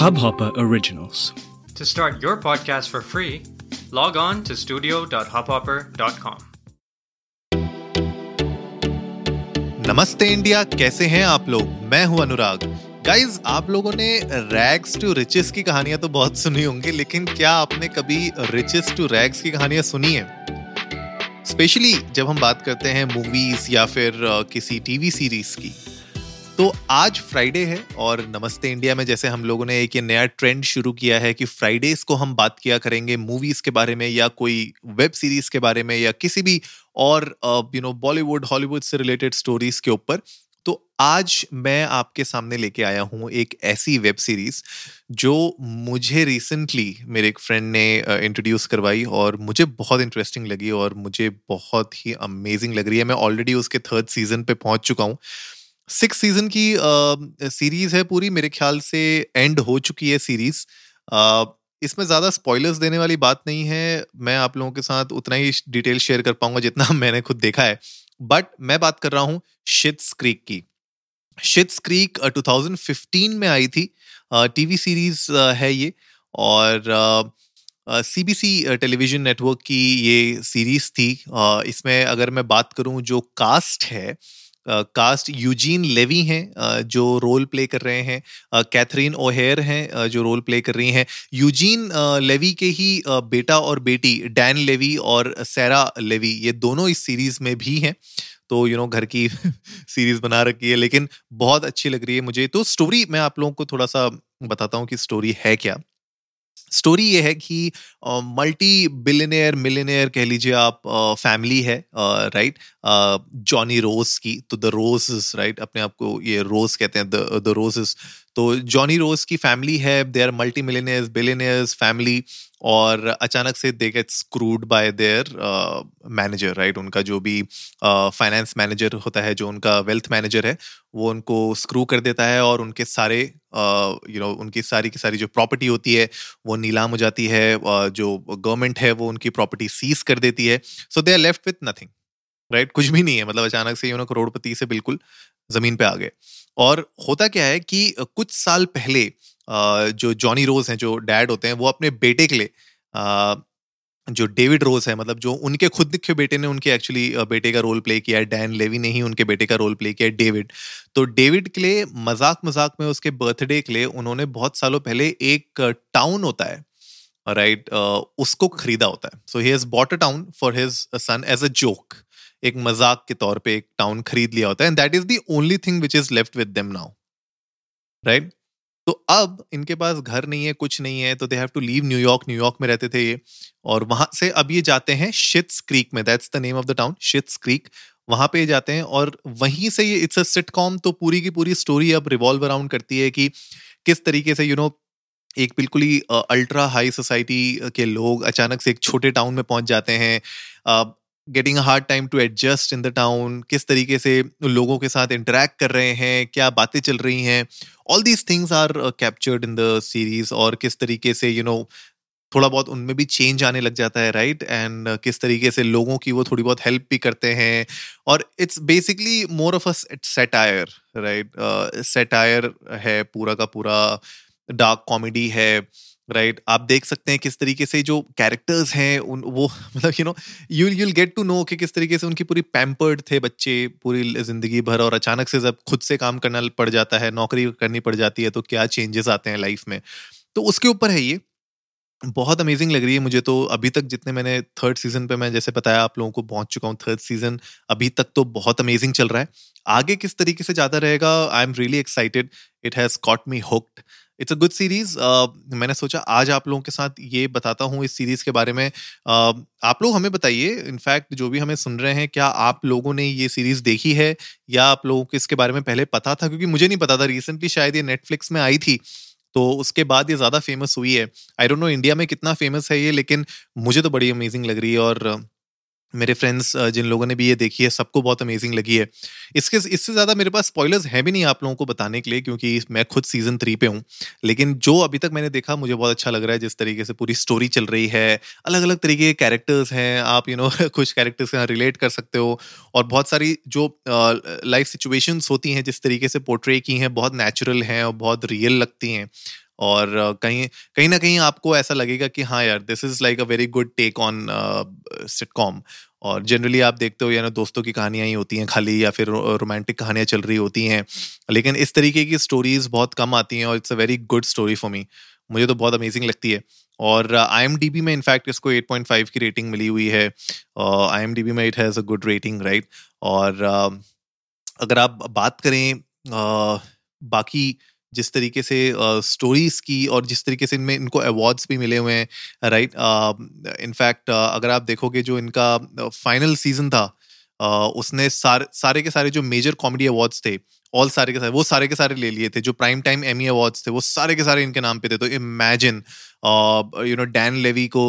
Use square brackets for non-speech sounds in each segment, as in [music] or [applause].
Hubhopper Originals. To start your podcast for free, log on to studio.hubhopper.com. नमस्ते India कैसे हैं आप लोग मैं हूँ अनुराग गाइज़ आप लोगों ने रैग्स टू रिचेस की कहानियाँ तो बहुत सुनी होंगी लेकिन क्या आपने कभी रिचेस टू रैग्स की कहानियाँ सुनी है स्पेशली जब हम बात करते हैं मूवीज़ या फिर किसी टीवी सीरीज़ की तो आज फ्राइडे है और नमस्ते इंडिया में जैसे हम लोगों ने एक ये नया ट्रेंड शुरू किया है कि फ्राइडेज को हम बात किया करेंगे मूवीज़ के बारे में या कोई वेब सीरीज़ के बारे में या किसी भी और यू नो बॉलीवुड हॉलीवुड से रिलेटेड स्टोरीज के ऊपर। तो आज मैं आपके सामने लेके आया हूँ एक ऐसी वेब सीरीज़ जो मुझे रिसेंटली मेरे एक फ्रेंड ने इंट्रोड्यूस करवाई और मुझे बहुत इंटरेस्टिंग लगी और मुझे बहुत ही अमेजिंग लग रही है। मैं ऑलरेडी उसके थर्ड सीज़न पे पहुँच चुका हूँ। सिक्स सीज़न की सीरीज़ है पूरी, मेरे ख्याल से एंड हो चुकी है सीरीज़। इसमें ज़्यादा स्पॉयलर्स देने वाली बात नहीं है, मैं आप लोगों के साथ उतना ही डिटेल शेयर कर पाऊँगा जितना [laughs] मैंने खुद देखा है। बट मैं बात कर रहा हूँ शिट्स क्रीक की। शिट्स क्रीक 2015 में आई थी। टीवी सीरीज़ है ये और C B C television network की ये सीरीज़ थी। इसमें अगर मैं बात करूँ जो कास्ट है कास्ट यूजीन लेवी हैं जो रोल प्ले कर रहे हैं कैथरीन ओहेयर हैं जो रोल प्ले कर रही हैं। यूजीन लेवी के ही बेटा और बेटी डैन लेवी और सैरा लेवी ये दोनों इस सीरीज़ में भी हैं। तो यू नो घर की [laughs] सीरीज़ बना रखी है, लेकिन बहुत अच्छी लग रही है मुझे। तो स्टोरी मैं आप लोगों को थोड़ा सा बताता हूँ कि स्टोरी है क्या। स्टोरी ये है कि मल्टी बिलियनियर मिलियनियर कह लीजिए आप फैमिली है राइट? जॉनी रोज की तो द रोज राइट? अपने आप को ये रोज कहते हैं, द रोज तो जॉनी रोज की फैमिली है, they are multi millionaires billionaires, family. और अचानक से they get screwed by their manager right उनका जो भी फाइनेंस uh, मैनेजर होता है जो उनका वेल्थ मैनेजर है वो उनको स्क्रू कर देता है और उनके सारे you uh, know you know, उनकी सारी की सारी जो प्रॉपर्टी होती है वो नीलाम हो जाती है uh, जो गवर्नमेंट है वो उनकी प्रॉपर्टी सीज कर देती है। So they are left with nothing right कुछ भी नहीं है मतलब अचानक से यू नो करोड़पति से बिल्कुल ज़मीन पे आ गए। और होता क्या है कि कुछ साल पहले जो जॉनी रोज हैं जो डैड होते हैं वो अपने बेटे के लिए जो डेविड रोज है मतलब जो उनके खुद के बेटे ने उनके एक्चुअली बेटे का रोल प्ले किया है डैन लेवी ने ही उनके बेटे का रोल प्ले किया है डेविड। तो डेविड के लिए मज़ाक मज़ाक में उसके बर्थडे के लिए उन्होंने बहुत सालों पहले एक टाउन होता है राइट right, उसको खरीदा होता है। So he has bought a town for his son as a joke एक मज़ाक के तौर पे एक टाउन खरीद लिया होता है and that is the only thing which is left with them now right तो अब इनके पास घर नहीं है कुछ नहीं है तो they have to leave New York New York में रहते थे ये। और वहाँ से अब ये जाते हैं शिट्स क्रीक में that's the name of the town Schitt's Creek वहाँ पे जाते हैं और वहीं से ये इट्स अ सिटकॉम तो पूरी की पूरी स्टोरी अब रिवॉल्व अराउंड करती है कि किस तरीके से यू you नो know, एक बिल्कुल ही अल्ट्रा हाई सोसाइटी के लोग अचानक से एक छोटे टाउन में पहुँच जाते हैं। Getting a hard time to adjust in the town किस तरीके से लोगों के साथ इंटरेक्ट कर रहे हैं क्या बातें चल रही हैं? All these things are captured in the series और किस तरीके से यू you नो know, थोड़ा बहुत उनमें भी चेंज आने लग जाता है राइट right? एंड uh, किस तरीके से लोगों की वो थोड़ी बहुत हेल्प भी करते हैं और it's basically more of a satire right satire है पूरा का पूरा डार्क कॉमेडी है। Right right? आप देख सकते हैं किस तरीके से जो कैरेक्टर्स हैं, उन, वो [laughs] मतलब you know you you'll get to know कि किस तरीके से उनकी पूरी पैम्पर्ड थे बच्चे, पूरी ज़िंदगी भर, और अचानक से जब खुद से काम करना पड़ जाता है, नौकरी करनी पड़ जाती है तो क्या चेंजेस आते हैं लाइफ में? तो उसके ऊपर है ये। बहुत अमेजिंग लग रही है मुझे तो। अभी तक जितने मैंने थर्ड सीज़न पे मैं, जैसे बताया आप लोगों को पहुँच चुका हूँ थर्ड सीज़न अभी तक तो बहुत अमेजिंग चल रहा है। आगे किस तरीके से जाता रहेगा I am really excited it has caught me hooked it's a good series मैंने सोचा आज आप लोगों के साथ ये बताता हूँ इस सीरीज़ के बारे में। Uh, आप लोग हमें बताइए इनफैक्ट जो भी हमें सुन रहे हैं क्या आप लोगों ने ये सीरीज़ देखी है? या आप लोगों को इसके बारे में पहले पता था? क्योंकि मुझे नहीं पता था रिसेंटली शायद ये नेटफ्लिक्स में आई थी। तो उसके बाद ये ज़्यादा फ़ेमस हुई है। आई डोंट नो इंडिया में कितना फ़ेमस है ये लेकिन मुझे तो बड़ी अमेजिंग लग रही है और मेरे फ्रेंड्स जिन लोगों ने भी ये देखी है सबको बहुत अमेजिंग लगी है। इसके इससे ज़्यादा मेरे पास स्पॉयलर्स है भी नहीं आप लोगों को बताने के लिए क्योंकि मैं खुद सीज़न थ्री पे हूँ। लेकिन जो अभी तक मैंने देखा मुझे बहुत अच्छा लग रहा है जिस तरीके से पूरी स्टोरी चल रही है अलग अलग तरीके के कैरेक्टर्स हैं आप यू you नो know, [laughs] कुछ कैरेक्टर्स के रिलेट कर सकते हो और बहुत सारी जो लाइफ सिचुएशंस होती हैं जिस तरीके से पोर्ट्रे की हैं बहुत नेचुरल हैं और बहुत रियल लगती हैं। और कहीं कहीं ना कहीं आपको ऐसा लगेगा कि हाँ यार this is like a very good take on sitcom और जनरली आप देखते हो या ना दोस्तों की कहानियाँ ही होती हैं खाली या फिर रोमांटिक कहानियाँ चल रही होती हैं। लेकिन इस तरीके की स्टोरीज बहुत कम आती हैं और it's a very good story for me मुझे तो बहुत अमेजिंग लगती है। और आई एम डी बी में इनफैक्ट इसको 8.5 की रेटिंग मिली हुई है। आई एम डी बी में it has a good rating right और uh, अगर आप बात करें uh, बाकी जिस तरीके से स्टोरीज uh, की और जिस तरीके से इनमें इनको अवार्ड्स भी मिले हुए हैं राइट इनफैक्ट अगर आप देखोगे जो इनका फाइनल सीज़न था उसने सारे सारे के सारे जो मेजर कॉमेडी अवार्ड्स थे ऑल सारे के सारे वो सारे के सारे ले लिए थे जो प्राइम टाइम एमी अवार्ड्स थे वो सारे के सारे इनके नाम पे थे। तो imagine you know Dan Levy को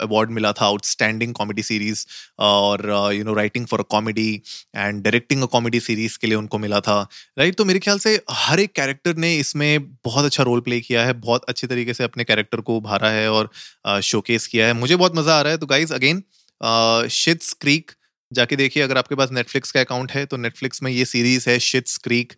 अवार्ड uh, मिला था आउटस्टैंडिंग कॉमेडी सीरीज़ और you know writing for a comedy and directing a comedy series के लिए उनको मिला था राइट right? तो मेरे ख्याल से हर एक कैरेक्टर ने इसमें बहुत अच्छा रोल प्ले किया है बहुत अच्छे तरीके से अपने कैरेक्टर को उभारा है और शोकेस uh, किया है। मुझे बहुत मज़ा आ रहा है। तो गाइज़ अगेन शिट्स क्रीक जाके देखिए अगर आपके पास नेटफ्लिक्स का अकाउंट है तो नेटफ्लिक्स में ये सीरीज़ है Schitt's Creek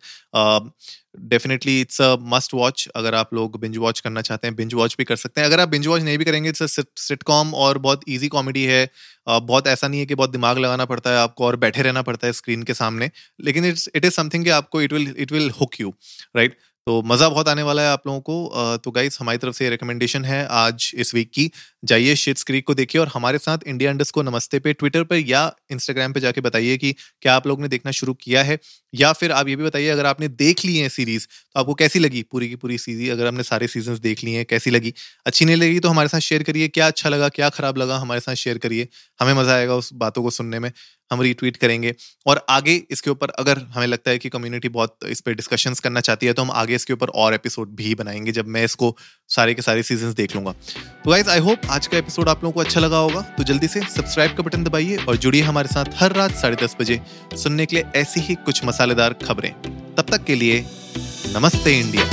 definitely it's a must watch अगर आप लोग बिंज वॉच करना चाहते हैं बिंज वॉच भी कर सकते हैं। अगर आप बिंज वॉच नहीं भी करेंगे इट्स सिटकॉम और बहुत ईजी कॉमेडी है। uh, बहुत ऐसा नहीं है कि बहुत दिमाग लगाना पड़ता है आपको और बैठे रहना पड़ता है स्क्रीन के सामने लेकिन इट्स इट इज़ समथिंग कि आपको it will it will hook you right तो मज़ा बहुत आने वाला है आप लोगों को। तो गाइस हमारी तरफ़ से रिकमेंडेशन है आज इस वीक की। जाइए शिट्स क्रीक को देखिए और हमारे साथ इंडिया इंडस को नमस्ते पे ट्विटर पर या इंस्टाग्राम पे जाके बताइए कि क्या आप लोग ने देखना शुरू किया है। या फिर आप ये भी बताइए, अगर आपने देख ली है सीरीज़ तो आपको कैसी लगी पूरी की पूरी सीरीज़ अगर आपने सारे सीज़न देख लिए हैं, कैसी लगी? अच्छी नहीं लगी तो हमारे साथ शेयर करिए, क्या अच्छा लगा, क्या खराब लगा, हमारे साथ शेयर करिए। हमें मज़ा आएगा उस बातों को सुनने में, हम रीट्वीट करेंगे। और आगे इसके ऊपर अगर हमें लगता है कि कम्युनिटी बहुत इस पर डिस्कशंस करना चाहती है तो हम आगे इसके ऊपर और एपिसोड भी बनाएँगे जब मैं इसको सारे के सारे सीज़न देख लूँगा। तो गाइज़ आई होप आज का एपिसोड आप लोगों को अच्छा लगा होगा। तो जल्दी से सब्सक्राइब का बटन दबाइए और जुड़िए हमारे साथ हर रात साढ़े दस बजे सुनने के लिए ऐसी ही कुछ मसालेदार खबरें। तब तक के लिए नमस्ते इंडिया।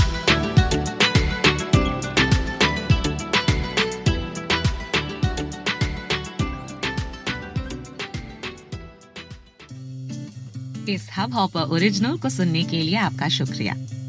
इस हब हॉपर ओरिजिनल को सुनने के लिए आपका शुक्रिया।